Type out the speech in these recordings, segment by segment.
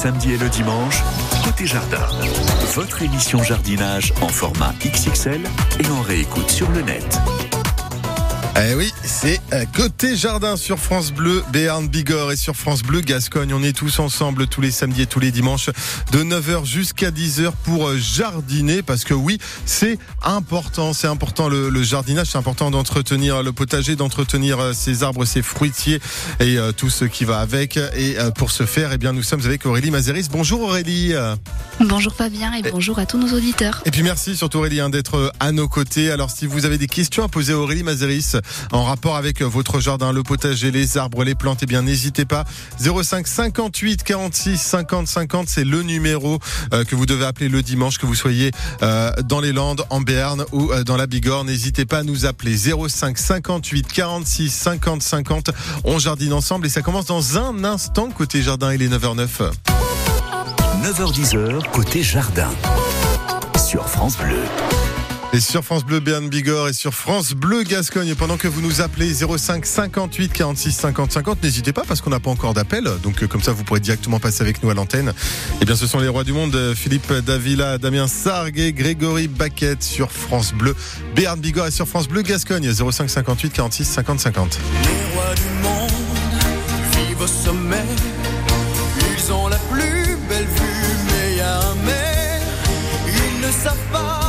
samedi et le dimanche, côté jardin. Votre émission jardinage en format XXL et en réécoute sur le net. Eh oui, c'est euh, côté jardin sur France Bleu, Béarn Bigorre et sur France Bleu Gascogne. On est tous ensemble tous les samedis et tous les dimanches de 9h jusqu'à 10h pour euh, jardiner parce que oui, c'est important, c'est important le, jardinage, c'est important d'entretenir le potager, d'entretenir euh, ses arbres, ses fruitiers et tout ce qui va avec. Et pour ce faire, eh bien, nous sommes avec Aurélie Mazéris. Bonjour Aurélie. Bonjour Fabien et bonjour à tous nos auditeurs. Et puis merci surtout Aurélie hein, d'être à nos côtés. Alors si vous avez des questions à poser à Aurélie Mazéris, en rapport avec votre jardin, le potager, les arbres, les plantes, eh bien n'hésitez pas. 05 58 46 50 50, c'est le numéro euh, que vous devez appeler le dimanche, que vous soyez euh, dans les Landes, en Béarn ou euh, dans la Bigorre. N'hésitez pas à nous appeler 05 58 46 50 50. On jardine ensemble et ça commence dans un instant côté jardin. Il est 9h09. 9h10 côté jardin sur France Bleu. Et sur France Bleu Béarn Bigorre et sur France Bleu Gascogne, pendant que vous nous appelez 05 58 46 50 50, n'hésitez pas parce qu'on n'a pas encore d'appel. Donc euh, comme ça, vous pourrez directement passer avec nous à l'antenne. Eh bien, ce sont les rois du monde, euh, Philippe Davila, Damien Sargue et Grégory Baquette sur France Bleu Béarn Bigorre et sur France Bleu Gascogne. 05 58 46 50 50. Les rois du monde vivent au sommet. Ils ont la plus belle vue, mais. Ils ne savent pas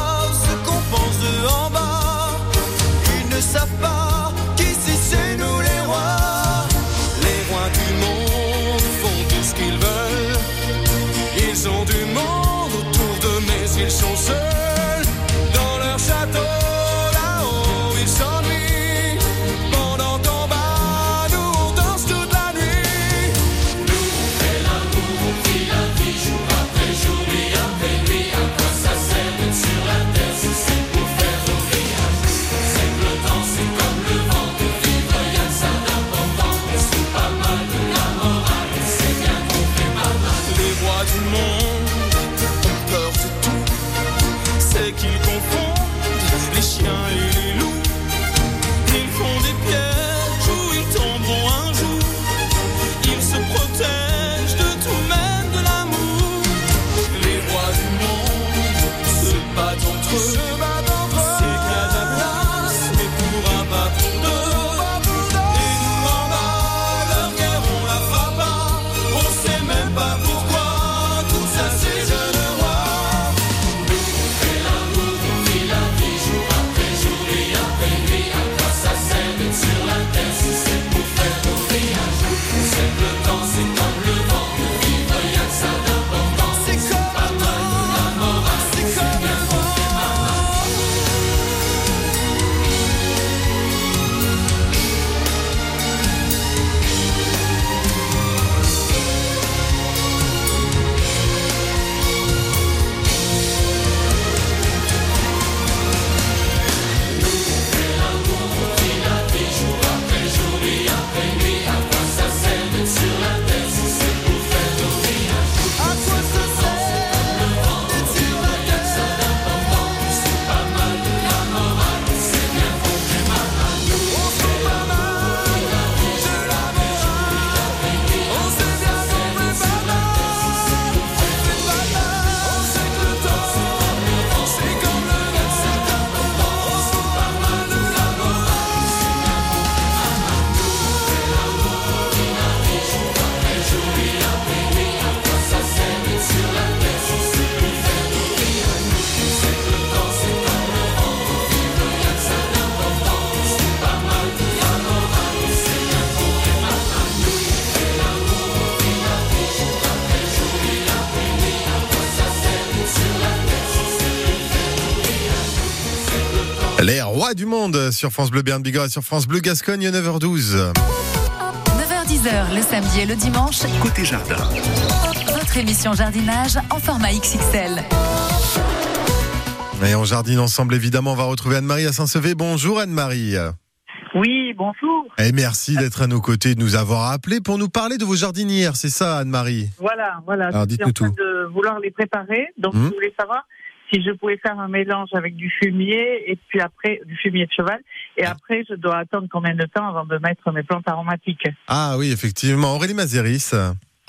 du monde sur France Bleu Béarn Bigorre et sur France Bleu Gascogne 9h12. 9h10 le samedi et le dimanche, Côté jardin. votre émission jardinage en format XXL. Et on jardine ensemble évidemment, on va retrouver Anne-Marie à Saint-Sevé. Bonjour Anne-Marie. Oui, bonjour. Et merci d'être à nos côtés, de nous avoir appelés pour nous parler de vos jardinières, c'est ça Anne-Marie Voilà, voilà. Alors, je suis dites-nous en train tout. de vouloir les préparer. Donc, Mhm. je voulais savoir si je pouvais faire un mélange avec du fumier et puis après du fumier de cheval. Et après, je dois attendre combien de temps avant de mettre mes plantes aromatiques Ah oui, effectivement. Aurélie Mazéris.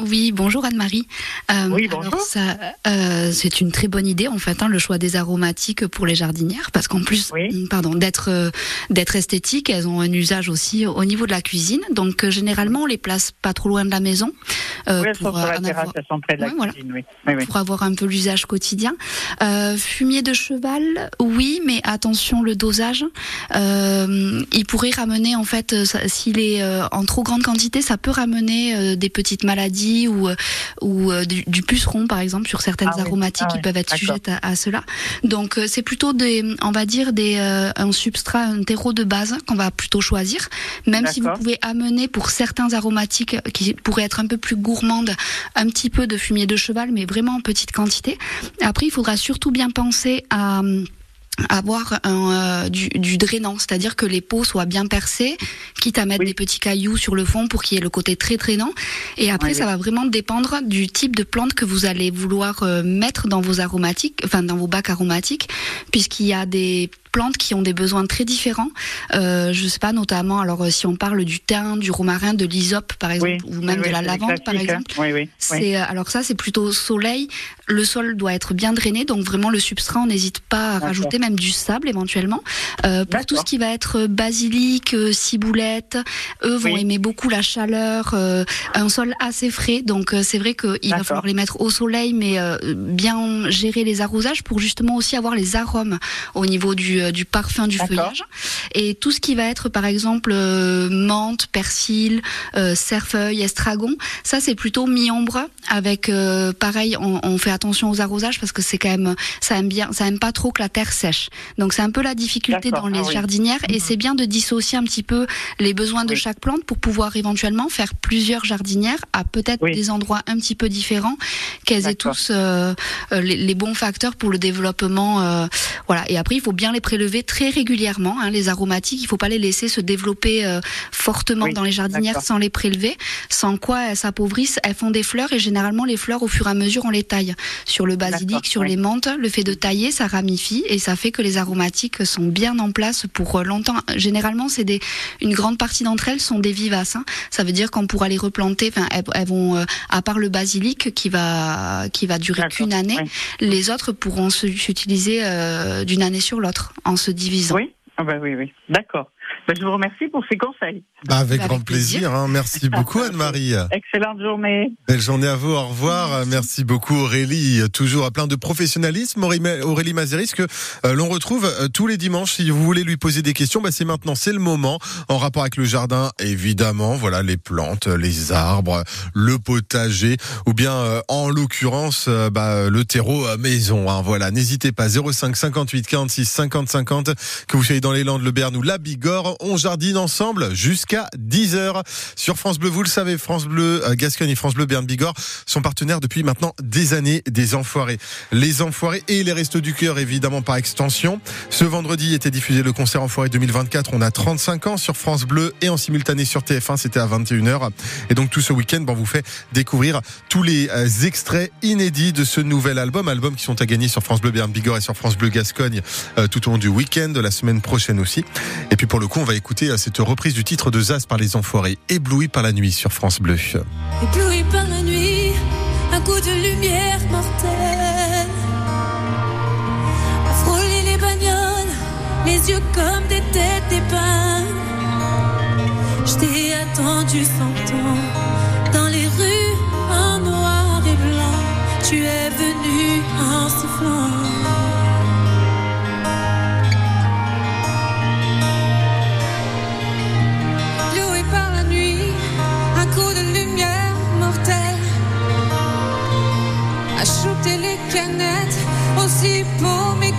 Oui, bonjour Anne-Marie. Euh, oui, bonjour. euh, c'est une très bonne idée en fait, hein, le choix des aromatiques pour les jardinières, parce qu'en plus, pardon, d'être euh, d'être esthétiques, elles ont un usage aussi au niveau de la cuisine. Donc généralement, on les place pas trop loin de la maison. oui, elles pour, sont sur la terrasse, elles sont près de la cuisine, oui. Oui, Pour avoir un peu l'usage quotidien. fumier de cheval, oui, mais attention le dosage. il pourrait ramener en fait, s'il est en trop grande quantité, ça peut ramener des petites maladies ou, euh, ou euh, du, puceron par exemple sur certaines ah aromatiques ah qui peuvent être sujettes à, cela. Donc euh, c'est plutôt des, on va dire des un substrat, un terreau de base qu'on va plutôt choisir. Même si vous pouvez amener pour certains aromatiques qui pourraient être un peu plus gourmandes, un petit peu de fumier de cheval, mais vraiment en petite quantité. Après, il faudra surtout bien penser à avoir un, euh, du, du, drainant, c'est-à-dire que les pots soient bien percés, quitte à mettre des petits cailloux sur le fond pour qu'il y ait le côté très traînant. Et après, ça va vraiment dépendre du type de plante que vous allez vouloir euh, mettre dans vos aromatiques, enfin dans vos bacs aromatiques, puisqu'il y a des plantes qui ont des besoins très différents. Euh, je sais pas, notamment, alors euh, si on parle du thym, du romarin, de l'hysope par exemple, ou même de la lavande par exemple. c'est euh, alors ça c'est plutôt soleil. Le sol doit être bien drainé, donc vraiment le substrat, on n'hésite pas à rajouter même du sable éventuellement. Euh, pour tout ce qui va être basilic, ciboulette, eux vont aimer beaucoup la chaleur, un sol assez frais, donc c'est vrai qu'il va falloir les mettre au soleil, mais bien gérer les arrosages pour justement aussi avoir les arômes au niveau du euh, du parfum du feuillage. Et tout ce qui va être, par exemple, euh, menthe, persil, euh, cerfeuil, estragon, ça c'est plutôt mi-ombre. Avec, pareil, on, fait attention aux arrosages parce que c'est quand même, ça aime bien, ça aime pas trop que la terre sèche. Donc c'est un peu la difficulté dans les ah jardinières et mhm. c'est bien de dissocier un petit peu les besoins de chaque plante pour pouvoir éventuellement faire plusieurs jardinières à peut-être des endroits un petit peu différents, qu'elles aient tous les, les, bons facteurs pour le développement. voilà. Et après, il faut bien les prélever très régulièrement. Hein, les aromatiques, il faut pas les laisser se développer euh, fortement dans les jardinières sans les prélever, sans quoi elles s'appauvrissent, elles font des fleurs et généralement les fleurs au fur et à mesure on les taille. Sur le basilic, sur les menthes, le fait de tailler, ça ramifie et ça fait que les aromatiques sont bien en place pour euh, longtemps. Généralement, c'est des une grande partie d'entre elles sont des vivaces. Hein. Ça veut dire qu'on pourra les replanter. Enfin, elles, vont euh, à part le basilic qui va qui va durer qu'une année, les autres pourront s'utiliser d'une année sur l'autre en se divisant. Oui, ah bah oui, oui. D'accord. Bah, je vous remercie pour ces conseils. Bah, avec, grand plaisir. Hein. Merci beaucoup Anne-Marie. Excellente journée. Belle journée à vous. Au revoir. Merci, beaucoup Aurélie. Toujours à plein de professionnalisme. Aurélie Mazeris que euh, l'on retrouve euh, tous les dimanches. Si vous voulez lui poser des questions, bah, c'est maintenant, c'est le moment. En rapport avec le jardin, évidemment. Voilà les plantes, les arbres, le potager, ou bien euh, en l'occurrence bah, le terreau maison. Hein. Voilà. N'hésitez pas. 05 58 46 50 50. Que vous soyez dans les Landes, le Berne ou la Bigorre, on jardine ensemble jusqu'à jusqu'à 10h sur France Bleu. Vous le savez, France Bleu euh, Gascogne et France Bleu Berne Bigorre sont partenaires depuis maintenant des années des Enfoirés. Les Enfoirés et les Restos du Cœur, évidemment, par extension. Ce vendredi était diffusé le concert Enfoiré 2024. On a 35 ans sur France Bleu et en simultané sur TF1. C'était à 21h. Et donc, tout ce week-end, bon, vous fait découvrir tous les euh, extraits inédits de ce nouvel album. Album qui sont à gagner sur France Bleu Berne Bigorre et sur France Bleu Gascogne euh, tout au long du week-end, de la semaine prochaine aussi. Et puis, pour le coup, on va écouter cette reprise du titre de Zaz par les enfoirés, ébloui par la nuit sur France Bleu. Ébloui par la nuit, un coup de lumière mortelle. A frôler les bagnoles, les yeux comme des têtes d'épingle. Je t'ai attendu sans temps, aussi pour mes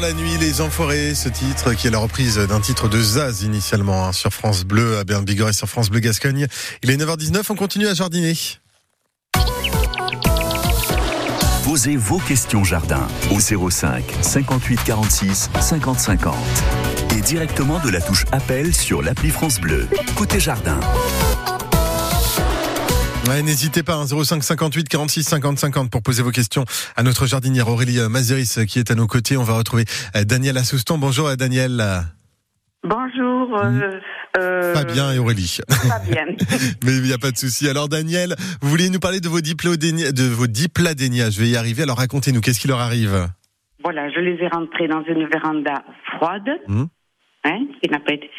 la nuit, les enfoirés, ce titre qui est la reprise d'un titre de Zaz initialement hein, sur France Bleu à Berne Bigorre et sur France Bleu Gascogne. Il est 9h19, on continue à jardiner. Posez vos questions jardin au 05 58 46 50 50 et directement de la touche appel sur l'appli France Bleu. Côté jardin. Ouais, n'hésitez pas, hein, 05 58 46 50 50 pour poser vos questions à notre jardinière Aurélie euh, Mazeris euh, qui est à nos côtés. On va retrouver euh, Daniel Assouston. Bonjour Daniel. Bonjour. Euh, euh, Fabien et Aurélie. Fabienne. Mais il n'y a pas de souci. Alors Daniel, vous vouliez nous parler de vos diplodénias, de vos dipladénias. Je vais y arriver. Alors racontez-nous, qu'est-ce qui leur arrive? Voilà, je les ai rentrés dans une véranda froide, Mhm. Hein, qui n'a pas été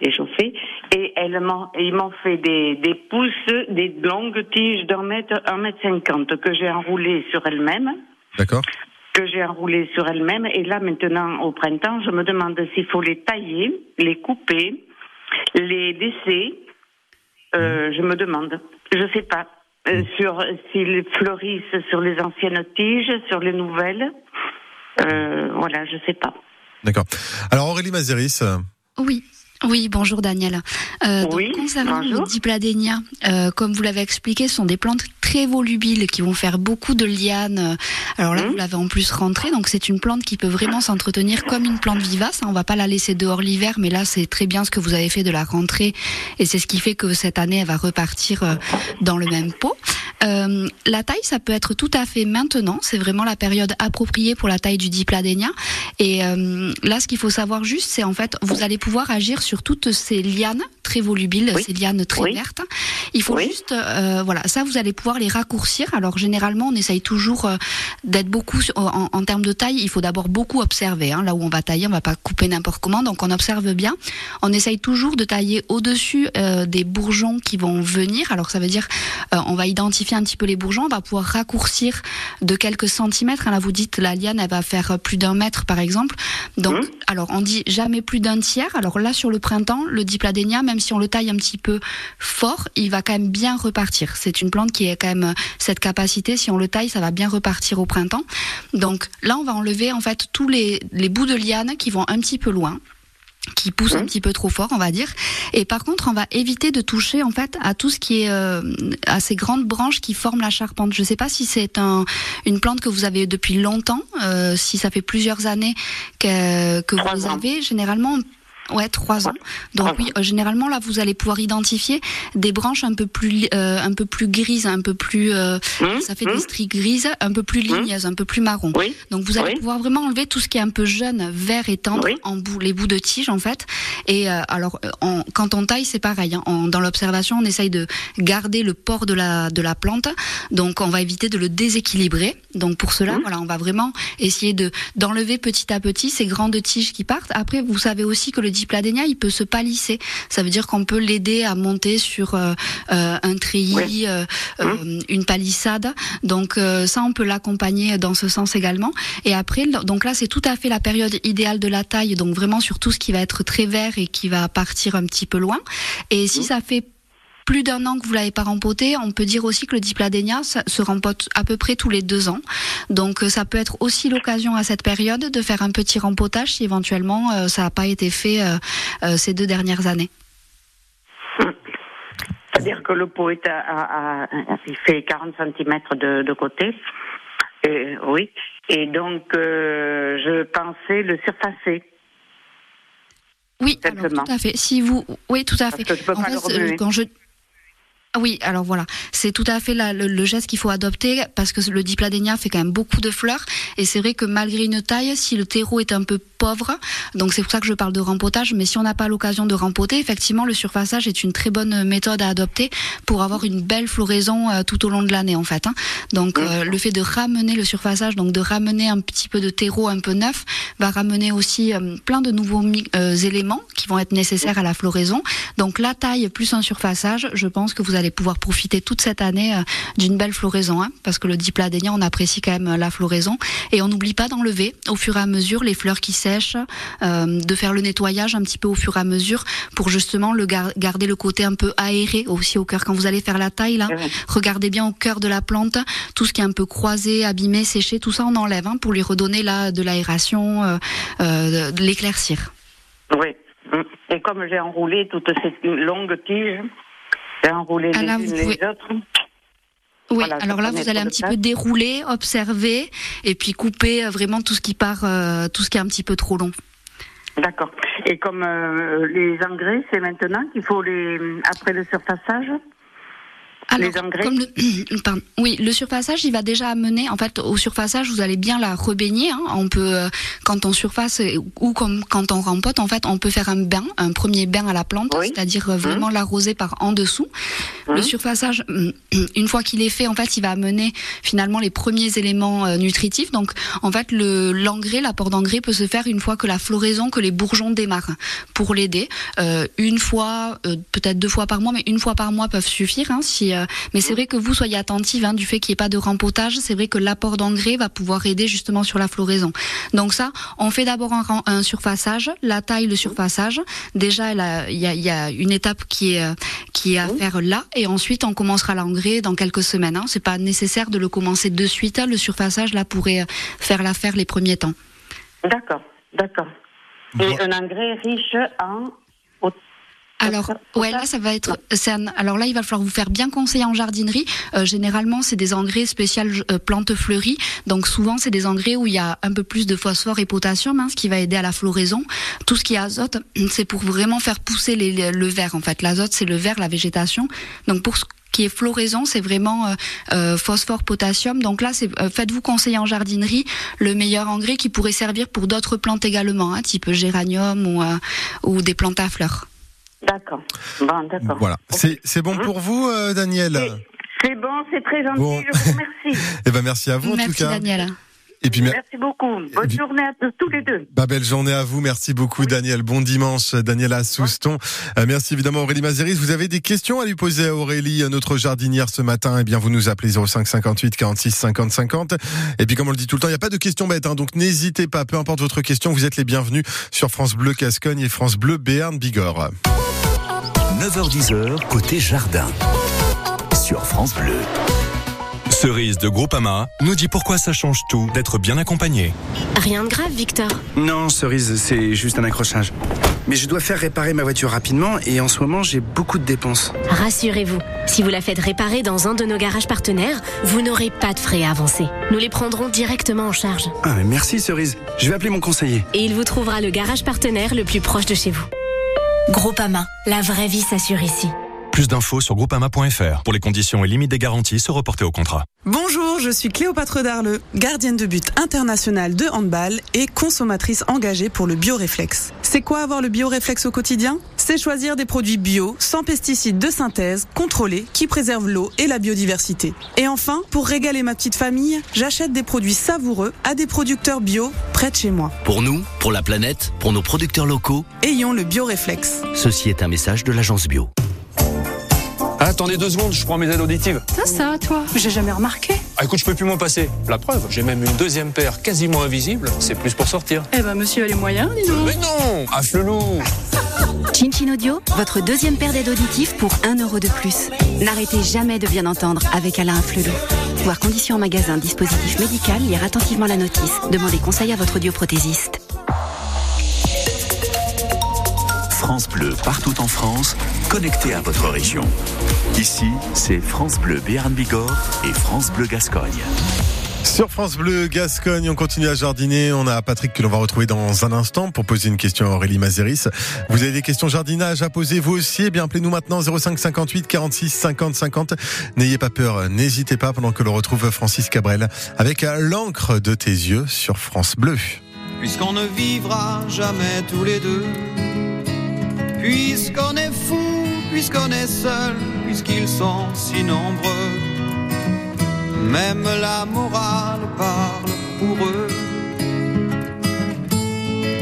échauffée, et elles m'ont, ils m'ont fait des, des pousses, des longues tiges d'un mètre, un mètre cinquante que j'ai enroulées sur elles-mêmes, D'accord que j'ai enroulées sur elles-mêmes, et là maintenant au printemps, je me demande s'il faut les tailler, les couper, les laisser. Euh, Je me demande, je sais pas. Euh, sur s'ils fleurissent sur les anciennes tiges, sur les nouvelles. Euh, voilà, je sais pas. D'accord. Alors Aurélie Mazeris, euh, Oui. Oui, bonjour Daniel. Euh, donc, concernant bonjour. les dipladénias, euh, comme vous l'avez expliqué, ce sont des plantes très volubiles qui vont faire beaucoup de lianes. Alors là, Mhm. vous l'avez en plus rentré, donc c'est une plante qui peut vraiment s'entretenir comme une plante vivace. hein. On va pas la laisser dehors l'hiver, mais là, c'est très bien ce que vous avez fait de la rentrée, et c'est ce qui fait que cette année, elle va repartir euh, dans le même pot. Euh, la taille, ça peut être tout à fait maintenant. C'est vraiment la période appropriée pour la taille du dipladénia. Et euh, là, ce qu'il faut savoir juste, c'est en fait, vous allez pouvoir agir sur toutes ces lianes très volubiles, Oui. ces lianes très Oui. vertes. Il faut Oui. juste, euh, voilà, ça, vous allez pouvoir les raccourcir. Alors généralement, on essaye toujours euh, d'être beaucoup sur- en, en termes de taille. Il faut d'abord beaucoup observer. Hein, là où on va tailler, on va pas couper n'importe comment. Donc on observe bien. On essaye toujours de tailler au-dessus euh, des bourgeons qui vont venir. Alors ça veut dire, on va identifier un petit peu les bourgeons, on va pouvoir raccourcir de quelques centimètres. Hein, Là, vous dites la liane, elle va faire plus d'un mètre, par exemple. Donc, Mhm. alors on dit jamais plus d'un tiers. Alors là, sur le printemps, le dipladénia, même si on le taille un petit peu fort, il va quand même bien repartir. C'est une plante qui a quand même cette capacité. Si on le taille, ça va bien repartir au printemps. Donc là, on va enlever en fait tous les, les bouts de liane qui vont un petit peu loin qui poussent un petit peu trop fort, on va dire. Et par contre, on va éviter de toucher en fait à tout ce qui est euh, à ces grandes branches qui forment la charpente. Je ne sais pas si c'est un, une plante que vous avez depuis longtemps, euh, si ça fait plusieurs années que, que vous avez. Généralement, ouais, trois ans. Donc oui, euh, généralement là, vous allez pouvoir identifier des branches un peu plus, euh, un peu plus grises, un peu plus, euh, Hum, ça fait hum, des stries grises, un peu plus ligneuses, un peu plus marron. Oui, Donc vous allez Oui. pouvoir vraiment enlever tout ce qui est un peu jeune, vert et tendre, Oui. en bout, les bouts de tige en fait. Et euh, alors quand on taille, c'est pareil. hein. Dans l'observation, on essaye de garder le port de la de la plante. Donc on va éviter de le déséquilibrer. Donc pour cela, voilà, on va vraiment essayer de d'enlever petit à petit ces grandes tiges qui partent. Après, vous savez aussi que le dipladénia, il peut se palisser. Ça veut dire qu'on peut l'aider à monter sur euh, euh, un treillis, Oui. euh, euh, une palissade. Donc ça, on peut l'accompagner dans ce sens également. Et après, donc là, c'est tout à fait la période idéale de la taille. Donc vraiment sur tout ce qui va être très vert et qui va partir un petit peu loin. Et si ça fait plus d'un an que vous l'avez pas rempoté, on peut dire aussi que le dipladénia se rempote à peu près tous les deux ans. Donc euh, ça peut être aussi l'occasion à cette période de faire un petit rempotage si éventuellement euh, ça n'a pas été fait euh, ces deux dernières années. c'est-à-dire que le pot est à, il fait 40 cm de, de côté. Et, oui. Et donc, euh, je pensais le surfacer. Oui, alors, tout à fait. Si vous, oui, tout à Parce fait. que je peux En pas fait, remuer. quand je Oui, alors voilà, c'est tout à fait le geste qu'il faut adopter parce que le dipladénia fait quand même beaucoup de fleurs. Et c'est vrai que malgré une taille, si le terreau est un peu pauvre, donc c'est pour ça que je parle de rempotage, mais si on n'a pas l'occasion de rempoter, effectivement le surfaçage est une très bonne méthode à adopter pour avoir une belle floraison euh, tout au long de l'année en fait. hein. Donc euh, le fait de ramener le surfaçage, donc de ramener un petit peu de terreau un peu neuf, va ramener aussi euh, plein de nouveaux éléments qui vont être nécessaires à la floraison. Donc la taille plus un surfaçage, je pense que vous allez pouvoir profiter toute cette année d'une belle floraison, hein, parce que le dipladénia, on apprécie quand même la floraison. Et on n'oublie pas d'enlever au fur et à mesure les fleurs qui euh, de faire le nettoyage un petit peu au fur et à mesure pour justement le gar- garder le côté un peu aéré aussi au cœur. Quand vous allez faire la taille, là, regardez bien au cœur de la plante, tout ce qui est un peu croisé, abîmé, séché, tout ça on enlève hein, pour lui redonner là de l'aération, euh, euh, de l'éclaircir. Oui. Mm. Et comme j'ai enroulé toutes ces longues tiges, j'ai enroulé Ah, les là, unes vous les autres. Oui, Voilà, alors là, vous allez un petit place. peu dérouler, observer, et puis couper euh, vraiment tout ce qui part, euh, tout ce qui est un petit peu trop long. D'accord. Et comme euh, les engrais, c'est maintenant qu'il faut les après le surfaçage. Alors, Les engrais comme le, pardon. oui, le surfaçage, il va déjà amener, en fait, au surfaçage, vous allez bien la rebaigner. Hein. On peut, euh, quand on surface ou comme quand on rempote, en fait, on peut faire un bain, un premier bain à la plante, Oui. c'est-à-dire euh, vraiment l'arroser par en dessous. Le surfaçage, une fois qu'il est fait, en fait, il va amener finalement les premiers éléments euh, nutritifs. Donc, en fait, le l'engrais, l'apport d'engrais peut se faire une fois que la floraison, que les bourgeons démarrent, pour l'aider. Euh, une fois, euh, peut-être deux fois par mois, mais une fois par mois peuvent suffire. Hein, si, euh, mais c'est vrai que vous soyez attentive hein, du fait qu'il n'y ait pas de rempotage. C'est vrai que l'apport d'engrais va pouvoir aider justement sur la floraison. Donc ça, on fait d'abord un, un surfaçage, la taille, le surfaçage. Déjà, il y a, il y a une étape qui est euh, qui est à faire là, et ensuite on commencera l'engrais dans quelques semaines. Hein. C'est pas nécessaire de le commencer de suite. hein. Le surfaçage là pourrait euh, faire l'affaire les premiers temps. D'accord, d'accord. Et un engrais riche en. Alors, ouais, là, ça va être. un- alors là, il va falloir vous faire bien conseiller en jardinerie. Euh, généralement, c'est des engrais spécial euh, plantes fleuries. Donc souvent, c'est des engrais où il y a un peu plus de phosphore et potassium, hein, ce qui va aider à la floraison. Tout ce qui est azote, c'est pour vraiment faire pousser les- les- le verre. En fait, l'azote, c'est le verre, la végétation. Donc pour ce qui est floraison, c'est vraiment euh, euh, phosphore, potassium. Donc là, c'est euh, faites-vous conseiller en jardinerie le meilleur engrais qui pourrait servir pour d'autres plantes également, hein, type géranium ou, euh, ou des plantes à fleurs. D'accord. Bon, d'accord. Voilà. C'est c'est bon pour vous, euh, Daniel? C'est bon, c'est très gentil, Bon. je vous remercie. Eh ben merci à vous en tout cas. Daniel. Et puis mer- Merci beaucoup. Bonne puis- journée à tous- tous les deux. Bah, belle journée à vous. Merci beaucoup, Daniel. Bon dimanche, Daniela Souston. Euh, merci évidemment, Aurélie Mazeris. Vous avez des questions à lui poser à Aurélie, euh, notre jardinière ce matin? Eh bien, vous nous appelez 05 58 46 50 50. Et puis, comme on le dit tout le temps, il n'y a pas de questions bêtes. hein. donc, n'hésitez pas. Peu importe votre question, vous êtes les bienvenus sur France Bleu Cascogne et France Bleu Béarn Bigorre. 9h10, côté jardin. Sur France Bleu. Cerise de Groupama nous dit pourquoi ça change tout d'être bien accompagné. Rien de grave, Victor. Non, cerise, c'est juste un accrochage. Mais je dois faire réparer ma voiture rapidement et en ce moment j'ai beaucoup de dépenses. Rassurez-vous, si vous la faites réparer dans un de nos garages partenaires, vous n'aurez pas de frais à avancer. Nous les prendrons directement en charge. Ah mais merci cerise, je vais appeler mon conseiller. Et il vous trouvera le garage partenaire le plus proche de chez vous. Groupama, la vraie vie s'assure ici. Plus d'infos sur groupama.fr. Pour les conditions et limites des garanties, se reporter au contrat. Bonjour, je suis Cléopâtre Darleux, gardienne de but internationale de handball et consommatrice engagée pour le bioréflexe. C'est quoi avoir le bioréflexe au quotidien? C'est choisir des produits bio, sans pesticides de synthèse, contrôlés, qui préservent l'eau et la biodiversité. Et enfin, pour régaler ma petite famille, j'achète des produits savoureux à des producteurs bio près de chez moi. Pour nous, pour la planète, pour nos producteurs locaux, Ayons le bioréflexe. ceci est un message de l'agence Bio. Attendez deux secondes, je prends mes aides auditives. Ça, ça, toi J'ai jamais remarqué. Ah écoute, je peux plus m'en passer. La preuve, j'ai même une deuxième paire quasiment invisible. C'est plus pour sortir. Eh ben, monsieur a les moyens, dis donc. Mais non À Flelou Chin Audio, votre deuxième paire d'aides auditives pour 1 euro de plus. N'arrêtez jamais de bien entendre avec Alain Flelou. Voir conditions en magasin, dispositif médical, lire attentivement la notice. Demandez conseil à votre audioprothésiste. France Bleu partout en France, connecté à votre région. Ici, c'est France Bleu Béarn Bigorre et France Bleu Gascogne. Sur France Bleu Gascogne, on continue à jardiner. On a Patrick que l'on va retrouver dans un instant pour poser une question à Aurélie Mazeris. Vous avez des questions jardinage à poser vous aussi? Eh bien, appelez-nous maintenant 05 58 46 50 50. N'ayez pas peur, n'hésitez pas pendant que l'on retrouve Francis Cabrel avec l'encre de tes yeux sur France Bleu. Puisqu'on ne vivra jamais tous les deux. Puisqu'on est fou, puisqu'on est seul, puisqu'ils sont si nombreux. Même la morale parle pour eux.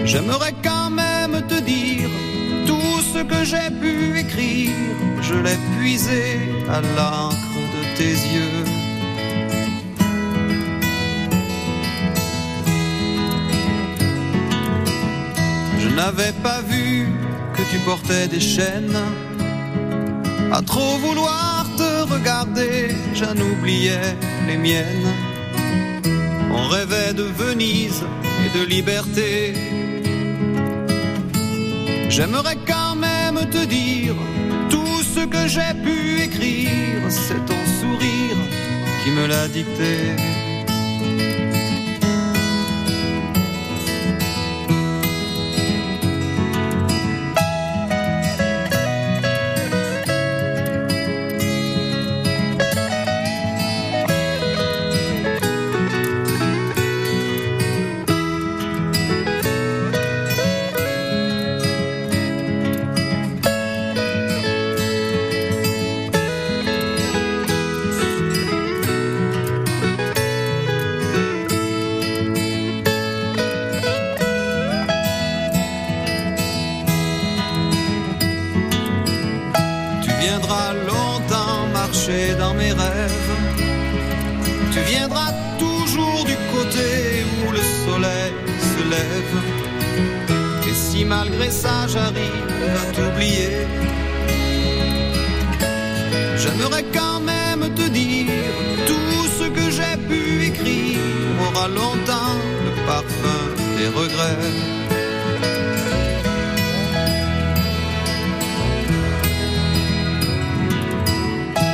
J'aimerais quand même te dire tout ce que j'ai pu écrire. Je l'ai puisé à l'encre de tes yeux. Je n'avais pas vu tu portais des chaînes. À trop vouloir te regarder, j'en oubliais les miennes. On rêvait de Venise et de liberté. J'aimerais quand même te dire tout ce que j'ai pu écrire. C'est ton sourire qui me l'a dicté.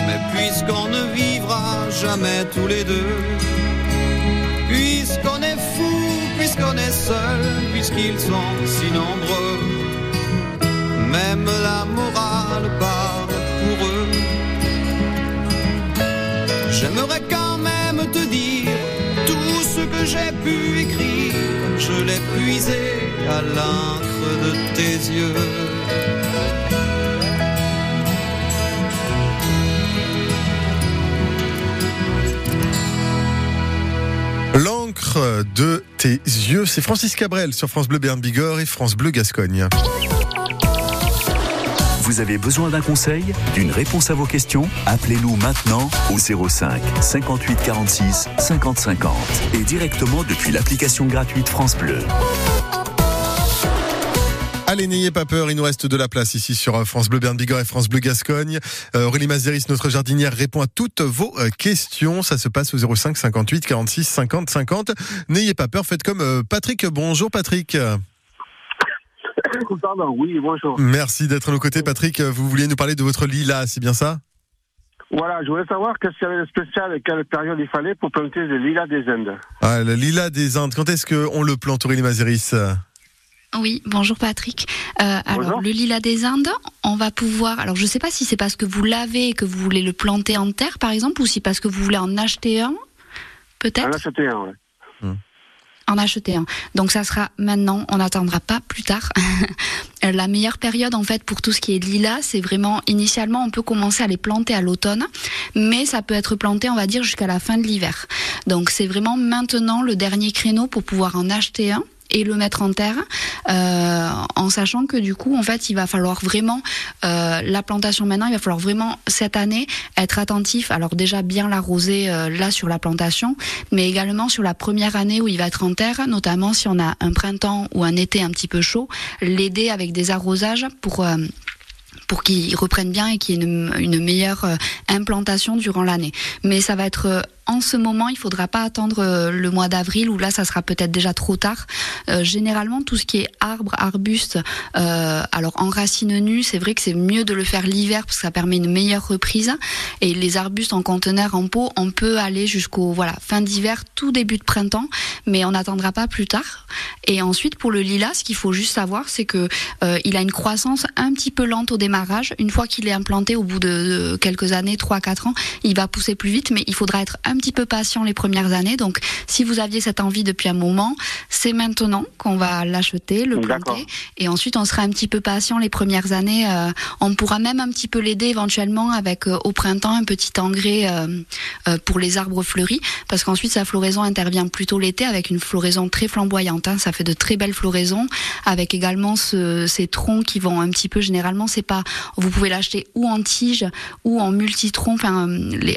Mais puisqu'on ne vivra jamais tous les deux, puisqu'on est fou, puisqu'on est seul, puisqu'ils sont si nombreux, même la morale parle pour eux. J'aimerais quand même te dire tout ce que j'ai pu à l'encre de tes yeux. L'encre de tes yeux, c'est Francis Cabrel sur France Bleu Berne Bigorre et France Bleu Gascogne. Vous avez besoin d'un conseil, d'une réponse à vos questions Appelez-nous maintenant au 05 58 46 50 50 et directement depuis l'application gratuite France Bleu. Allez, n'ayez pas peur, il nous reste de la place ici sur France Bleu Berne Bigorre et France Bleu Gascogne. Euh, Aurélie Mazeris, notre jardinière, répond à toutes vos euh, questions. Ça se passe au 05 58 46 50 50. N'ayez pas peur, faites comme euh, Patrick. Bonjour Patrick. Pardon, oui, bonjour. Merci d'être à nos côtés Patrick. Vous vouliez nous parler de votre lilas, c'est bien ça? Voilà, je voulais savoir qu'est-ce qu'il y avait de spécial et quelle période il fallait pour planter le lilas des Indes. ah, Le lilas des Indes, quand est-ce qu'on le plante Aurélie Mazeris? Oui, bonjour Patrick. Euh, alors le lilas des Indes, on va pouvoir. Alors je sais pas si c'est parce que vous l'avez et que vous voulez le planter en terre, par exemple, ou si parce que vous voulez en acheter un, peut-être? En acheter un, ouais. En acheter un. Donc ça sera maintenant. On n'attendra pas plus tard. La meilleure période en fait pour tout ce qui est lilas, c'est vraiment initialement on peut commencer à les planter à l'automne, mais ça peut être planté, on va dire, jusqu'à la fin de l'hiver. Donc c'est vraiment maintenant le dernier créneau pour pouvoir en acheter un et le mettre en terre, euh, en sachant que du coup, en fait, il va falloir vraiment euh, la plantation maintenant. Il va falloir vraiment cette année être attentif. Alors déjà bien l'arroser euh, là sur la plantation, mais également sur la première année où il va être en terre, notamment si on a un printemps ou un été un petit peu chaud, l'aider avec des arrosages pour euh, pour qu'ils reprennent bien et qu'il y ait une, une meilleure euh, implantation durant l'année. Mais ça va être euh, en ce moment, il faudra pas attendre euh, le mois d'avril où là, ça sera peut-être déjà trop tard. Euh, généralement, tout ce qui est arbre, arbuste, euh, alors en racines nues, c'est vrai que c'est mieux de le faire l'hiver parce que ça permet une meilleure reprise. Et les arbustes en conteneur, en pot, on peut aller jusqu'au voilà fin d'hiver, tout début de printemps, mais on n'attendra pas plus tard. Et ensuite, pour le lilas, ce qu'il faut juste savoir, c'est que il a une croissance un petit peu lente au démarrage. Une fois qu'il est implanté, au bout de, de quelques années, 3-4 ans, il va pousser plus vite, mais il faudra être un petit peu patient les premières années. Donc, si vous aviez cette envie depuis un moment, c'est maintenant qu'on va l'acheter, le planter, et ensuite on sera un petit peu patient les premières années. Euh, on pourra même un petit peu l'aider éventuellement avec euh, au printemps un petit engrais euh, pour les arbres fleuris, parce qu'ensuite sa floraison intervient plutôt l'été avec une floraison très flamboyante. hein. Ça fait de très belles floraisons, avec également ce- ces troncs qui vont un petit peu. Généralement, c'est pas. Vous pouvez l'acheter ou en tige ou en multitronc, enfin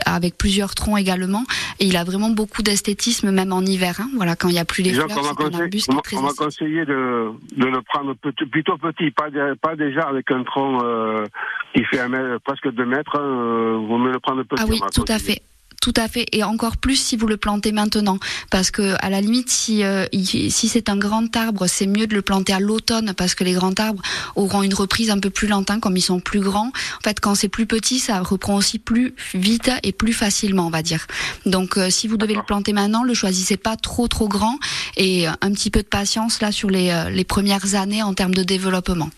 avec plusieurs troncs également. Et il a vraiment beaucoup d'esthétisme même en hiver. hein. Voilà, quand il y a plus les fleurs, c'est un arbuste on m'a- très on m'a conseillé de, de le prendre petit- plutôt petit, pas, de- pas déjà avec un tronc euh, qui fait un mètre- presque 2 mètres. euh, vous me le prendre petit. Ah oui, tout à fait. Tout à fait, et encore plus si vous le plantez maintenant, parce que à la limite, si euh, il- si c'est un grand arbre, c'est mieux de le planter à l'automne, parce que les grands arbres auront une reprise un peu plus lente, hein, comme ils sont plus grands. En fait, quand c'est plus petit, ça reprend aussi plus vite et plus facilement, on va dire. Donc, euh, si vous devez le planter maintenant, le choisissez pas trop trop grand et un petit peu de patience là sur les euh, les premières années en termes de développement.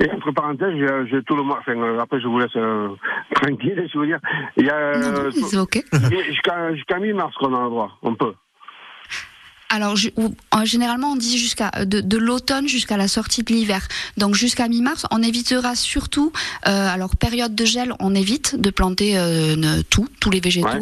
Et entre parenthèses, j'ai tout le mois. Enfin, euh, après, je vous laisse euh, tranquille, je veux dire. Il y a euh, c'est ok. jusqu'à jusqu'à mi-mars qu'on a le droit. On peut. Alors, euh, généralement, on dit jusqu'à de, de l'automne jusqu'à la sortie de l'hiver. Donc, jusqu'à mi-mars, on évitera surtout. euh, alors, période de gel, on évite de planter euh, ne- tout, tous les végétaux. Ouais,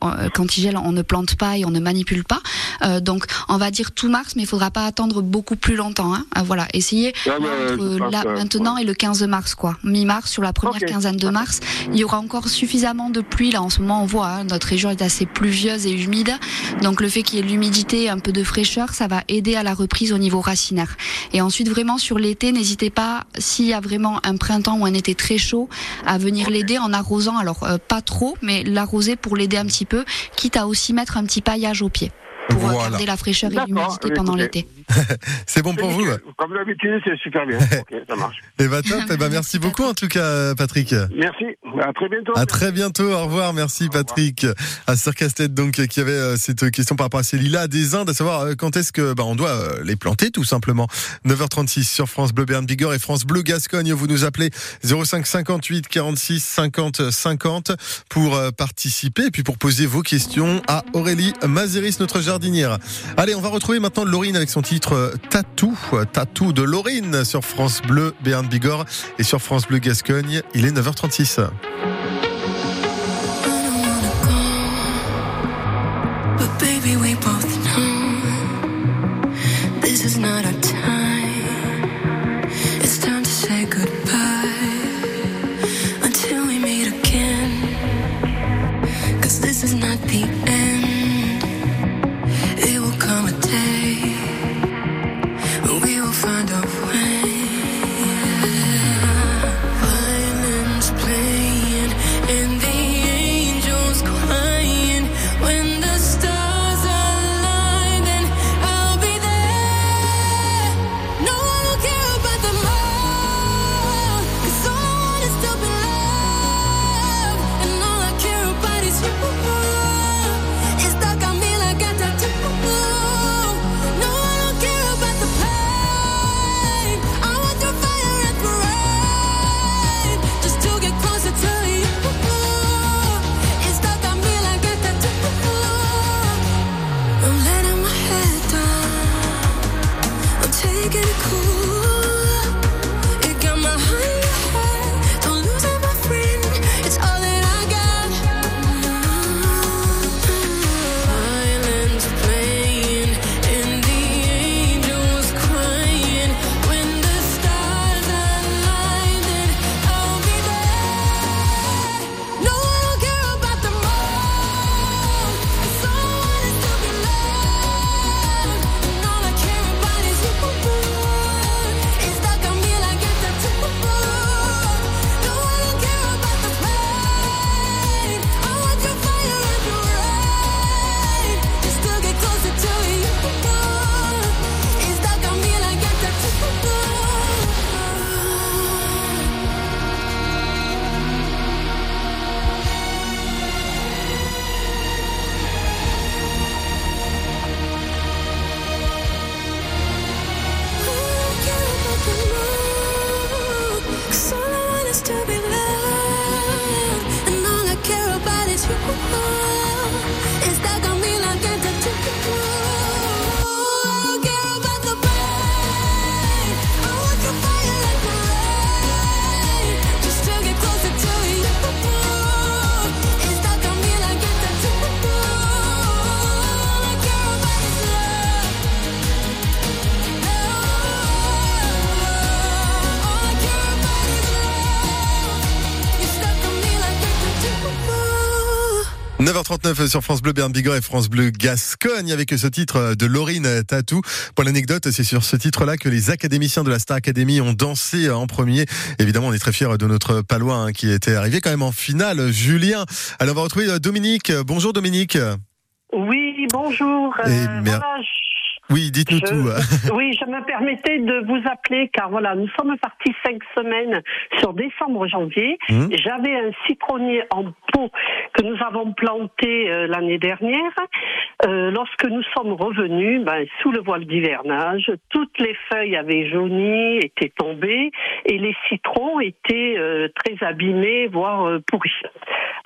En- euh, quand il gèle, on ne plante pas et on ne manipule pas. Euh, donc, on va dire tout mars, mais il faudra pas attendre beaucoup plus longtemps. Hein. Euh, voilà, essayez Ouais, mais, là, entre là, maintenant et le 15 mars, quoi. Mi-mars, sur la première quinzaine de mars, il y aura encore suffisamment de pluie. Là, en ce moment, on voit, hein, notre région est assez pluvieuse et humide. Donc, le fait qu'il y ait de un peu de fraîcheur, ça va aider à la reprise au niveau racinaire. Et ensuite, vraiment, sur l'été, n'hésitez pas, s'il y a vraiment un printemps ou un été très chaud, à venir l'aider en arrosant. Alors, euh, pas trop, mais l'arroser pour l'aider un petit peu, quitte à aussi mettre un petit paillage au pied. Pour Voilà. garder la fraîcheur et l'humidité eh, pendant l'été. C'est bon pour vous Comme d'habitude, c'est super bien. ok, ça marche. Eh ben top, eh ben merci beaucoup en tout cas Patrick. Merci. À très bientôt. À très bientôt, au revoir, merci Patrick. À Sir Casse-Tête donc qui avait euh, cette question par rapport à ces lilas des Indes, à savoir euh, quand est-ce que bah, on doit euh, les planter tout simplement. 9h36 sur France Bleu Berne Bigorre et France Bleu Gascogne, vous nous appelez 05 58 46 50 50 pour euh, participer et puis pour poser vos questions à Aurélie Mazeris, notre jardinière. Allez, on va retrouver maintenant Laurine avec son titre Tatou, Tatou de Laurine sur France Bleu Berne Bigorre et sur France Bleu Gascogne. Il est 9h36. 8h39 sur France Bleu Berne Bigorre et France Bleu Gascogne avec ce titre de Laurine Tatou. Pour l'anecdote, c'est sur ce titre-là que les académiciens de la Star Academy ont dansé en premier. Évidemment, on est très fiers de notre palois hein, qui était arrivé quand même en finale, Julien. Alors on va retrouver Dominique. Bonjour Dominique. Oui, bonjour. Et Euh, voilà, Oui, dites-nous tout. oui, je me permettais de vous appeler car voilà, nous sommes partis cinq semaines sur décembre-janvier. Mhm. J'avais un citronnier en pot que nous avons planté euh, l'année dernière. Euh, lorsque nous sommes revenus, ben, sous le voile d'hivernage, toutes les feuilles avaient jauni, étaient tombées et les citrons étaient euh, très abîmés, voire pourris.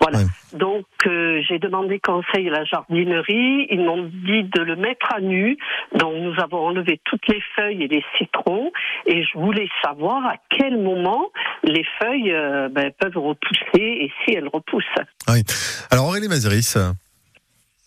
Voilà. Donc j'ai demandé conseil à la jardinerie. Ils m'ont dit de le mettre à nu. Donc nous avons enlevé toutes les feuilles et les citrons. Et je voulais savoir à quel moment les feuilles euh, ben, peuvent repousser et si elles repoussent. Oui. Alors Aurélie Mazeris.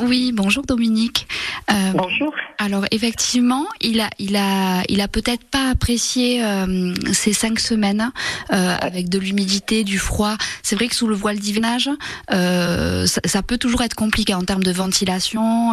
Oui, bonjour Dominique. Euh, bonjour. Alors effectivement, il a, il a, il a peut-être pas apprécié euh, ces cinq semaines euh, avec de l'humidité, du froid. C'est vrai que sous le voile d'hivernage, euh, ça, ça peut toujours être compliqué en termes de ventilation,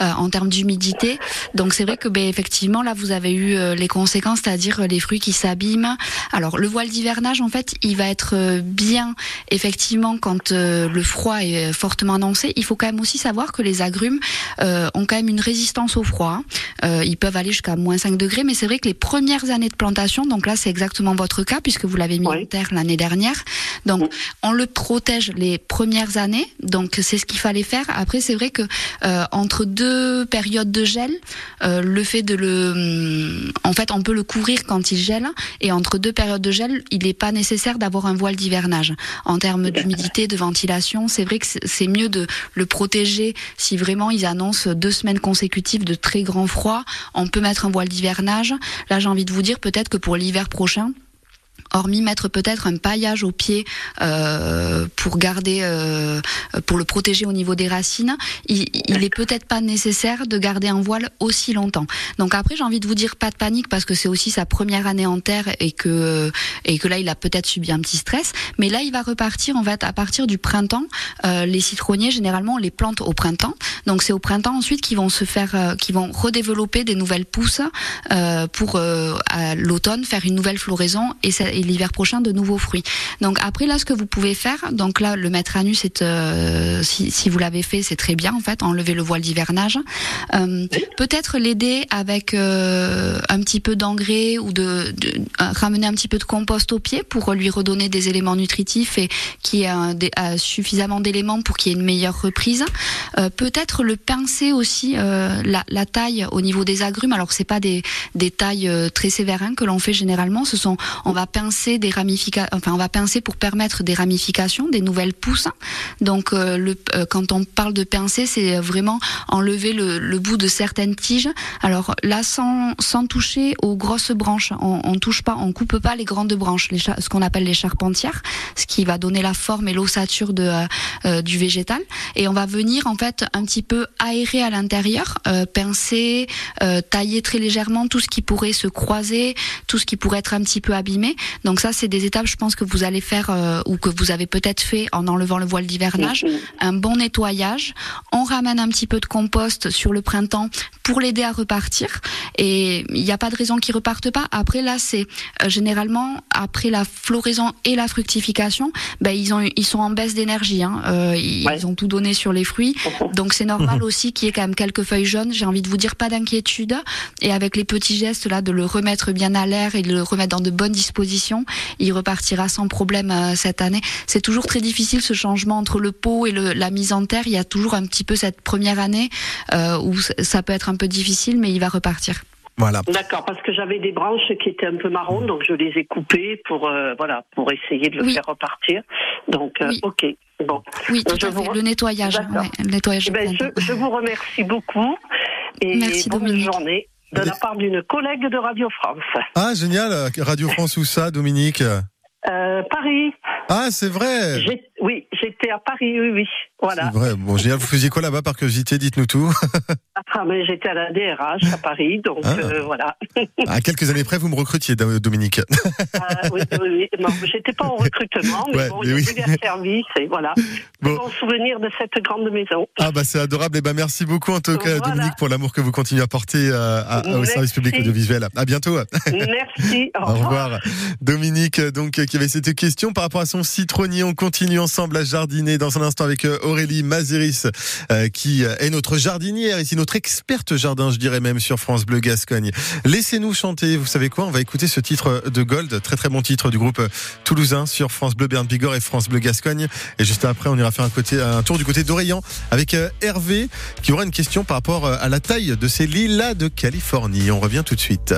en termes d'humidité. Donc c'est vrai que ben, effectivement là vous avez eu les conséquences, c'est-à-dire les fruits qui s'abîment. Alors le voile d'hivernage en fait, il va être bien effectivement quand le froid est fortement annoncé. Il faut quand même aussi savoir que les agrumes euh, ont quand même une résistance au froid. Euh, ils peuvent aller jusqu'à moins 5 degrés, mais c'est vrai que les premières années de plantation, donc là c'est exactement votre cas puisque vous l'avez mis en terre l'année dernière. Donc on le protège les premières années, donc c'est ce qu'il fallait faire. Après c'est vrai que euh, entre deux périodes de gel, le fait de le, hum, en fait on peut le couvrir quand il gèle, et entre deux périodes de gel, il n'est pas nécessaire d'avoir un voile d'hivernage. En termes d'humidité, de ventilation, c'est vrai que c'est mieux de le protéger si vraiment ils annoncent deux semaines consécutives de très grand froid. On peut mettre un voile d'hivernage. Là, j'ai envie de vous dire peut-être que pour l'hiver prochain, hormis mettre peut-être un paillage au pied euh, pour garder, euh, pour le protéger au niveau des racines, il, il est peut-être pas nécessaire de garder un voile aussi longtemps. Donc après, j'ai envie de vous dire pas de panique parce que c'est aussi sa première année en terre et que et que là, il a peut-être subi un petit stress. Mais là, il va repartir en fait à partir du printemps. Euh, les citronniers, généralement, on les plante au printemps. Donc c'est au printemps ensuite qu'ils vont se faire, euh, qu'ils vont redévelopper des nouvelles pousses euh, pour euh, à l'automne faire une nouvelle floraison et, ça- et l'hiver prochain de nouveaux fruits. Donc après là, ce que vous pouvez faire, donc là le mettre à nu, c'est euh, si, si vous l'avez fait, c'est très bien en fait, enlever le voile d'hivernage. Euh, Peut-être l'aider avec euh, un petit peu d'engrais ou de, de- ramener un petit peu de compost au pied pour lui redonner des éléments nutritifs et qui ait suffisamment d'éléments pour qu'il y ait une meilleure reprise. Peut-être le pincer aussi la, la taille au niveau des agrumes. Alors c'est pas des, des tailles très sévères hein, que l'on fait généralement. Ce sont on va pincer des ramifications. Enfin on va pincer pour permettre des ramifications, des nouvelles pousses. Donc euh, le, euh, quand on parle de pincer, c'est vraiment enlever le, le bout de certaines tiges. Alors là sans, toucher aux grosses branches. On, on touche pas, on coupe pas les grandes branches, ce qu'on appelle les charpentières, ce qui va donner la forme et l'ossature de, euh, du végétal. Et on va venir en fait un petit peu aérer à l'intérieur, pincer, tailler très légèrement tout ce qui pourrait se croiser, tout ce qui pourrait être un petit peu abîmé. Donc ça, c'est des étapes, je pense que vous allez faire euh, ou que vous avez peut-être fait en enlevant le voile d'hivernage. Un bon nettoyage. On ramène un petit peu de compost sur le printemps pour l'aider à repartir. Et il n'y a pas de raison qu'il reparte pas. Après là, c'est euh, généralement après la floraison et la fructification, ben ils ont ils sont en baisse d'énergie. Hein. Euh, ils, ils ont tout donné sur les fruits, donc c'est normal aussi qu'il y ait quand même quelques feuilles jaunes. J'ai envie de vous dire pas d'inquiétude. Et avec les petits gestes là, de le remettre bien à l'air et de le remettre dans de bonnes dispositions, il repartira sans problème euh, cette année. C'est toujours très difficile ce changement entre le pot et le, la mise en terre. Il y a toujours un petit peu cette première année euh, où ça peut être un peu difficile, mais il va repartir. Voilà. D'accord, parce que j'avais des branches qui étaient un peu marron, donc je les ai coupées pour euh, voilà pour essayer de le faire repartir. Donc euh, ok, bon. Oui, tout Je à vous fait. re- Le nettoyage, D'accord. ouais, le nettoyage. Eh ben, je, vous remercie beaucoup et Merci, bonne Dominique. journée de la part d'une collègue de Radio France. Ah, génial. Radio France où ça, Dominique? Euh, Paris. Ah, c'est vrai. J'ai- Oui, j'étais à Paris, oui, oui. Voilà. Vrai. Bon, génial. Vous faisiez quoi là-bas par curiosité? Dites-nous tout. Ah, mais j'étais à la DRH à Paris, donc Ah. euh, voilà. À quelques années près, vous me recrutiez, Do- Dominique. Ah, oui, oui, oui. Non, j'étais pas en recrutement, mais Ouais, bon, a oui. divers services et voilà. Bon. Bon souvenir de cette grande maison. Ah bah c'est adorable. Et ben merci beaucoup en tout cas Voilà. Dominique pour l'amour que vous continuez à porter euh, à- au service public audiovisuel. À bientôt. Merci. Au Au revoir. revoir. Dominique, euh, donc, qui avait cette question par rapport à son citronnier. On continue ensemble à jardiner dans un instant avec euh, Aurélie Maziris, euh, qui euh, est notre jardinière ici, notre experte jardin, je dirais même, sur France Bleu Gascogne. Laissez-nous chanter. Vous savez quoi? On va écouter ce titre de Gold, très très bon titre du groupe toulousain sur France Bleu Berne Bigorre et France Bleu Gascogne. Et juste après, on ira faire un, côté, un tour du côté d'Orient avec Hervé, qui aura une question par rapport à la taille de ces lilas de Californie. On revient tout de suite.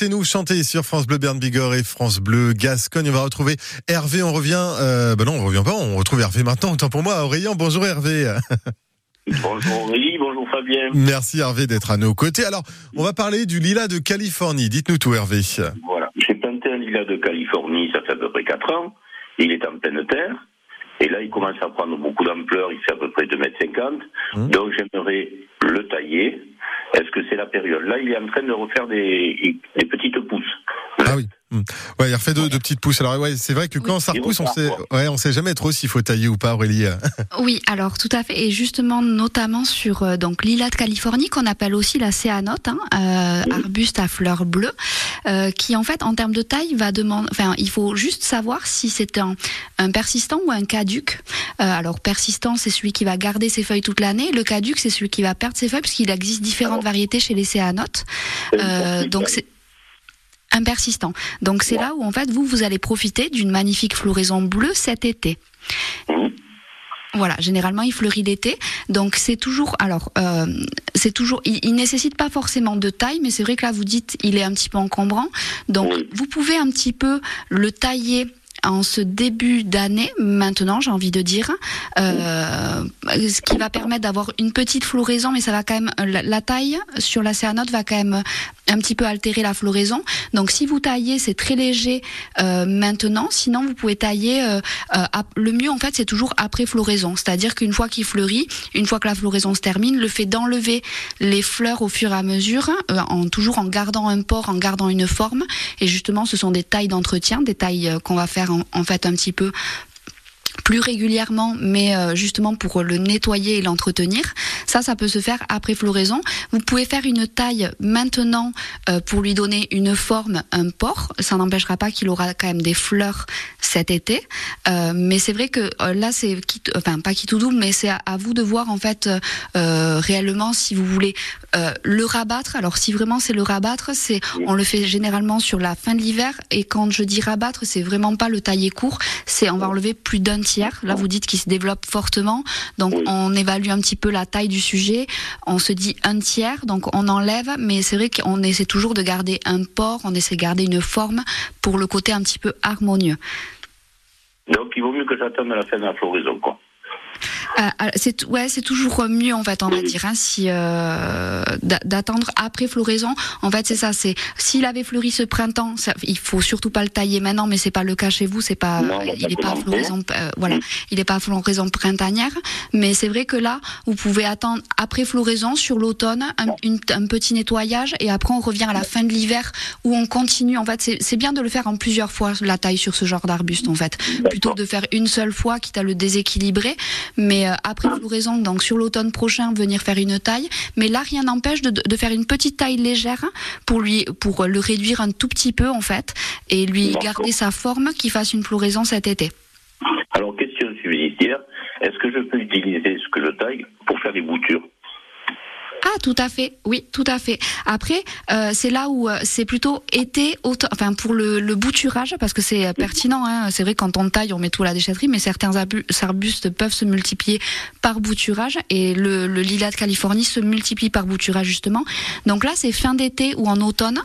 Laissez-nous chanter sur France Bleu Berne Bigorre et France Bleu Gascogne. On va retrouver Hervé. On revient. Euh, ben non, on revient pas. On retrouve Hervé maintenant. Autant pour moi, Aurélien. Bonjour Hervé. Bonjour Aurélie, bonjour Fabien. Merci Hervé d'être à nos côtés. Alors, on va parler du lilas de Californie. Dites-nous tout Hervé. Voilà, j'ai planté un lilas de Californie, ça fait à peu près 4 ans. Il est en pleine terre. Et là, il commence à prendre beaucoup d'ampleur, il fait à peu près 2,50 m. Donc j'aimerais le tailler. Est-ce que c'est la période? Là, il est en train de refaire des, des petites pousses. Oui. Hmm. Ouais, il refait deux, deux petites pousses. Alors ouais, c'est vrai que quand ça Il repousse, on sait, ouais, on sait jamais trop s'il faut tailler ou pas, Aurélie. Oui, alors tout à fait, et justement notamment sur euh, donc lilas de Californie qu'on appelle aussi la céanote, hein, euh, arbuste à fleurs bleues, euh, qui en fait en termes de taille va demander, enfin il faut juste savoir si c'est un, un persistant ou un caduc. Euh, alors persistant c'est celui qui va garder ses feuilles toute l'année, le caduc c'est celui qui va perdre ses feuilles puisqu'il existe différentes variétés chez les céanotes. Euh, donc c'est un persistant. Donc c'est là où en fait vous vous allez profiter d'une magnifique floraison bleue cet été. Voilà, généralement il fleurit l'été, donc c'est toujours, alors euh, c'est toujours, il, il nécessite pas forcément de taille, mais c'est vrai que là vous dites il est un petit peu encombrant, donc vous pouvez un petit peu le tailler en ce début d'année, maintenant j'ai envie de dire, euh, ce qui va permettre d'avoir une petite floraison, mais ça va quand même, la, taille sur la céanote va quand même un petit peu altérer la floraison. Donc si vous taillez, c'est très léger euh, maintenant. Sinon, vous pouvez tailler. euh, le mieux, en fait, c'est toujours après floraison. C'est-à-dire qu'une fois qu'il fleurit, une fois que la floraison se termine, le fait d'enlever les fleurs au fur et à mesure, en toujours en gardant un port, en gardant une forme. Et justement, ce sont des tailles d'entretien, des tailles qu'on va faire en, fait un petit peu plus régulièrement, mais euh, justement pour le nettoyer et l'entretenir. Ça, ça peut se faire après floraison. Vous pouvez faire une taille maintenant euh, pour lui donner une forme, un port. Ça n'empêchera pas qu'il aura quand même des fleurs cet été. Euh, mais c'est vrai que là, c'est enfin pas qui tout double, mais c'est à, vous de voir en fait réellement si vous voulez le rabattre. Alors si vraiment c'est le rabattre, c'est on le fait généralement sur la fin de l'hiver. Et quand je dis rabattre, c'est vraiment pas le tailler court. C'est on va enlever plus d'un tiers. Là, vous dites qu'il se développe fortement, donc on évalue un petit peu la taille du sujet. On se dit un tiers, donc on enlève. Mais c'est vrai qu'on essaie toujours de garder un port, on essaie de garder une forme pour le côté un petit peu harmonieux. Donc il vaut mieux que j'attende à la fin de la floraison, quoi. Euh, euh, c'est ouais, c'est toujours mieux en fait, on va dire, hein, si euh, d'a- d'attendre après floraison. En fait, c'est ça. C'est s'il avait fleuri ce printemps, ça, il faut surtout pas le tailler maintenant, mais c'est pas le cas chez vous. C'est pas, Non, il est pas à floraison, euh, voilà, il est pas à floraison printanière. Mais c'est vrai que là, vous pouvez attendre après floraison sur l'automne, un, une- un petit nettoyage, et après on revient à la fin de l'hiver où on continue. En fait, c'est bien de le faire en plusieurs fois la taille sur ce genre d'arbuste, en fait, plutôt que de faire une seule fois, quitte à le déséquilibrer. Mais euh, après floraison, donc sur l'automne prochain, venir faire une taille. Mais là, rien n'empêche de, de faire une petite taille légère pour lui, pour le réduire un tout petit peu en fait, et lui garder sa forme, qu'il fasse une floraison cet été. Alors question subsidiaire, est-ce que je peux utiliser ce que je taille pour faire des boutures? Ah, tout à fait, oui, tout à fait. Après, euh, c'est là où euh, c'est plutôt été, enfin pour le, le bouturage, parce que c'est pertinent. Hein, c'est vrai quand on taille, on met tout à la déchetterie, mais certains arbustes peuvent se multiplier par bouturage, et le, le lilas de Californie se multiplie par bouturage justement. Donc là, c'est fin d'été ou en automne,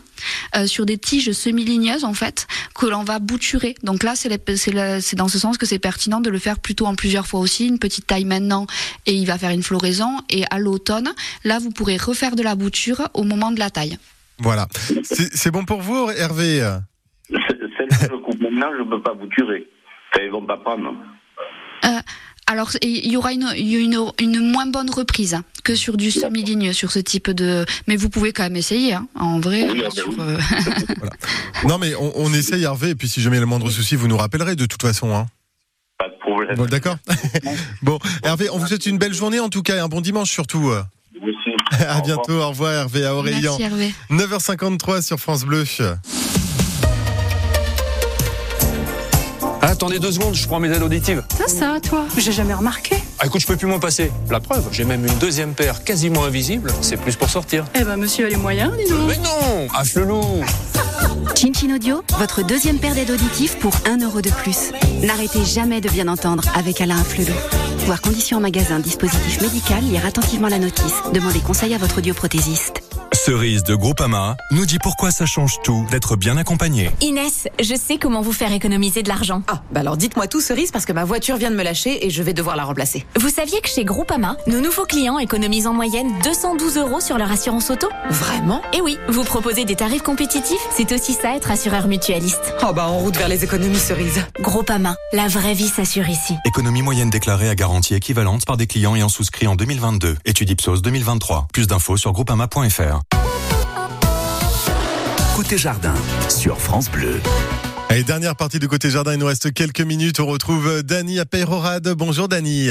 euh, sur des tiges semi-ligneuses en fait, que l'on va bouturer. Donc là, c'est dans ce sens que c'est pertinent de le faire plutôt en plusieurs fois aussi, une petite taille maintenant, et il va faire une floraison, et à l'automne, là, vous pourrez refaire de la bouture au moment de la taille. Voilà. C'est bon pour vous, Hervé? Celle que je coupe maintenant, je ne peux pas bouturer. Enfin, ils vont pas prendre. Euh, alors, il y aura une, une, une moins bonne reprise que sur du semi-ligneux, sur ce type de. Mais vous pouvez quand même essayer, hein, en vrai. sur, euh, Non, mais on, on essaye, Hervé, et puis si jamais il y a le moindre souci, vous nous rappellerez de toute façon. Hein. Pas de problème. Bon, D'accord Bon, Hervé, on vous souhaite une belle journée en tout cas, et un bon dimanche surtout. Aussi. À bientôt, au revoir Hervé, à Aurélien. Merci, Hervé. 9h53 sur France Bleu. Attendez deux secondes, je prends mes aides auditives. Ça, ça, toi J'ai jamais remarqué. Ah, écoute, je peux plus m'en passer. La preuve, j'ai même une deuxième paire quasiment invisible. C'est plus pour sortir. Eh ben, monsieur a les moyens, dis donc. Mais non Ah, Flelou Chin Audio, votre deuxième paire d'aides auditives pour 1 euro de plus. N'arrêtez jamais de bien entendre avec Alain Flelou. Voir conditions en magasin, dispositif médical, lire attentivement la notice. Demandez conseil à votre audioprothésiste. Cerise de Groupama nous dit pourquoi ça change tout d'être bien accompagné. Inès, je sais comment vous faire économiser de l'argent. Ah, bah alors dites-moi tout, Cerise, parce que ma voiture vient de me lâcher et je vais devoir la remplacer. Vous saviez que chez Groupama, nos nouveaux clients économisent en moyenne 212 euros sur leur assurance auto? Vraiment? Et oui, vous proposez des tarifs compétitifs, c'est aussi ça être assureur mutualiste. Oh bah en route vers les économies, Cerise. Groupama, la vraie vie s'assure ici. Économie moyenne déclarée à garantie équivalente par des clients ayant souscrit en 2022. Étude Ipsos 2023. Plus d'infos sur groupama.fr. Côté jardin sur France Bleu. Allez, dernière partie de Côté Jardin, il nous reste quelques minutes. On retrouve Dany à Peyrorade. Bonjour Dany.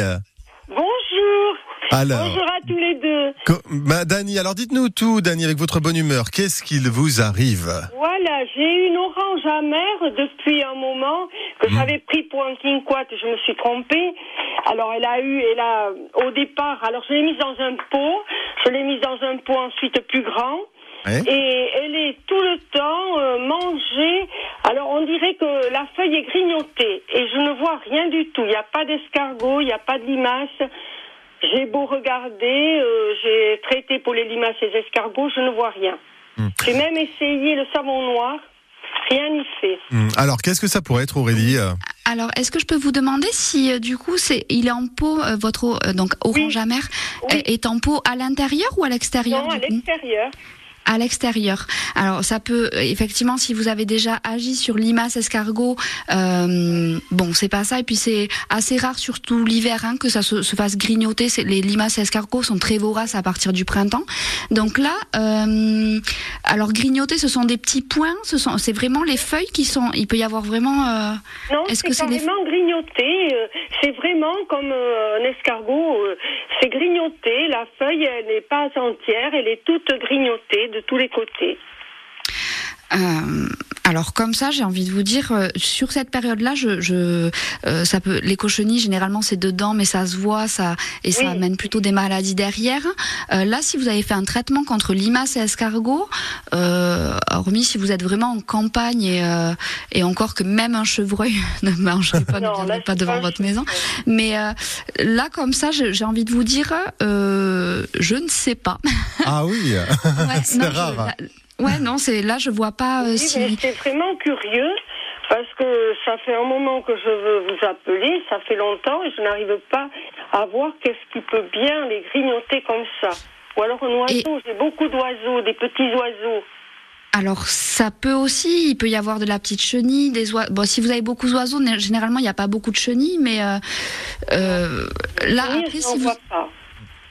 Bonjour. Alors. Bonjour à tous les deux. Bah, Dany, alors dites-nous tout, Dany, avec votre bonne humeur. Qu'est-ce qu'il vous arrive Voilà, j'ai une orange amère depuis un moment que Mhm. j'avais pris pour un kumquat, je me suis trompée. Alors elle a eu, elle a au départ, alors je l'ai mise dans un pot, je l'ai mise dans un pot ensuite plus grand. Ouais. Et elle est tout le temps euh, mangée. Alors on dirait que la feuille est grignotée et je ne vois rien du tout. Il n'y a pas d'escargot, il n'y a pas de limaces. J'ai beau regarder, euh, j'ai traité pour les limaces et les escargots, je ne vois rien. J'ai même essayé le savon noir, rien n'y fait. Hmm, Alors, qu'est-ce que ça pourrait être, Aurélie euh Alors, est-ce que je peux vous demander si euh, du coup c'est il est en pot euh, votre eau, euh, donc orange amère est- est en pot à l'intérieur ou à l'extérieur Non, à l'extérieur. À l'extérieur. Alors ça peut effectivement si vous avez déjà agi sur limace escargot, euh, bon c'est pas ça et puis c'est assez rare surtout l'hiver hein, que ça se, se fasse grignoter. Les limaces escargots sont très voraces à partir du printemps. Donc là, euh, alors grignoter ce sont des petits points, ce sont c'est vraiment les feuilles qui sont. Il peut y avoir vraiment. euh, Non, Est-ce c'est que c'est les carrément grignoté. euh, c'est vraiment comme un escargot. c'est grignoté. La feuille, elle n'est pas entière. Elle est toute grignotée de tous les côtés. Euh, alors comme ça, j'ai envie de vous dire, euh, sur cette période-là, je, je, euh, ça peut, les cochenilles généralement c'est dedans, mais ça se voit, ça et ça amène plutôt des maladies derrière. Euh, là, si vous avez fait un traitement contre limaces et escargots, euh, hormis si vous êtes vraiment en campagne et, euh, et encore que même un chevreuil ne mangerait pas, ne viendrait pas devant votre maison. Mais euh, là, comme ça, j'ai envie de vous dire, euh, je ne sais pas. Ah oui, c'est je- rare. Ouais, non, c'est là, je vois pas euh, Oui, si. c'est vraiment curieux parce que ça fait un moment que je veux vous appeler. Ça fait longtemps et je n'arrive pas à voir qu'est-ce qui peut bien les grignoter comme ça. Ou alors un oiseau. J'ai beaucoup d'oiseaux, des petits oiseaux. Alors ça peut aussi, il peut y avoir de la petite chenille, des oiseaux. Bon, si vous avez beaucoup d'oiseaux, né- généralement il n'y a pas beaucoup de chenilles, mais euh, euh, là Oui, après si vous vois pas.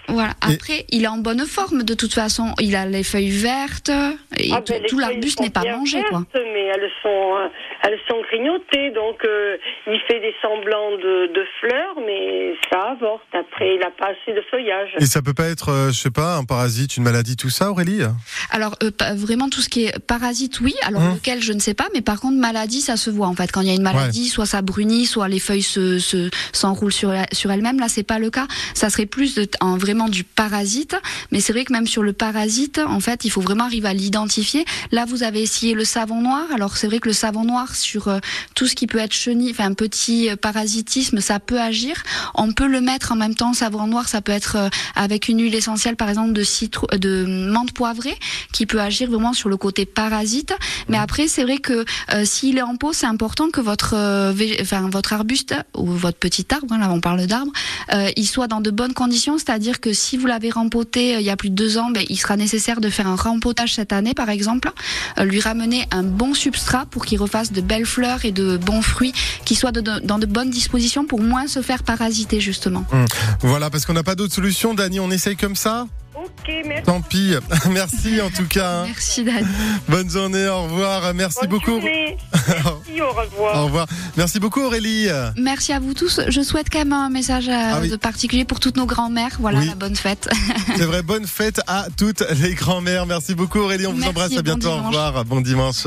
Voilà, après il est en bonne forme de toute façon, il a les feuilles vertes et Ah tout, ben, tout l'arbuste n'est pas mangé quoi. vertes, Mais elles sont, euh, elles sont grignotées, donc euh, il fait des semblants de, de fleurs, mais ça avorte. Après, il n'a pas assez de feuillage. Et ça peut pas être, euh, je sais pas, un parasite, une maladie, tout ça, Aurélie Alors euh, vraiment tout ce qui est parasite, oui. Alors Hum. lequel je ne sais pas, mais par contre maladie, ça se voit en fait. Quand il y a une maladie, soit ça brunit, soit les feuilles se se- s'enroulent sur sur elles-mêmes. Là, c'est pas le cas. Ça serait plus de, en, vraiment du parasite. Mais c'est vrai que même sur le parasite, en fait, il faut vraiment arriver à l'identifier. Là, vous avez essayé le savon noir. Alors c'est vrai que le savon noir sur euh, tout ce qui peut être chenille, enfin un petit euh, parasitisme, ça peut agir. On peut le mettre en même temps savon noir. Ça peut être euh, avec une huile essentielle, par exemple de citron, de menthe poivrée, qui peut agir vraiment sur le côté parasite. Mais après, c'est vrai que euh, s'il est en pot, c'est important que votre, vég- enfin votre arbuste ou votre petit arbre, hein, là on parle d'arbre, il soit dans de bonnes conditions. C'est-à-dire que si vous l'avez rempoté euh, il y a plus de deux ans, ben, il sera nécessaire de faire un rempotage cette année, par exemple, euh, lui ramener un bon substrat pour qu'il refasse de belles fleurs et de bons fruits, qui soient de- de- dans de bonnes dispositions pour moins se faire parasiter justement. Hum. Voilà, parce qu'on n'a pas d'autre solution, Dany, on essaye comme ça? Ok, merci. Tant pis. Merci en tout cas. Merci Dani. Bonne journée, au revoir. Merci Bonne beaucoup. journée. Merci, au revoir. Au revoir. Merci beaucoup Aurélie. Merci à vous tous. Je souhaite quand même un message euh, Ah oui. de particulier pour toutes nos grands-mères. Voilà, Oui. la bonne fête. C'est vrai, bonne fête à toutes les grand-mères. Merci beaucoup Aurélie, on vous Merci, embrasse, à bon bientôt, au revoir, bon dimanche.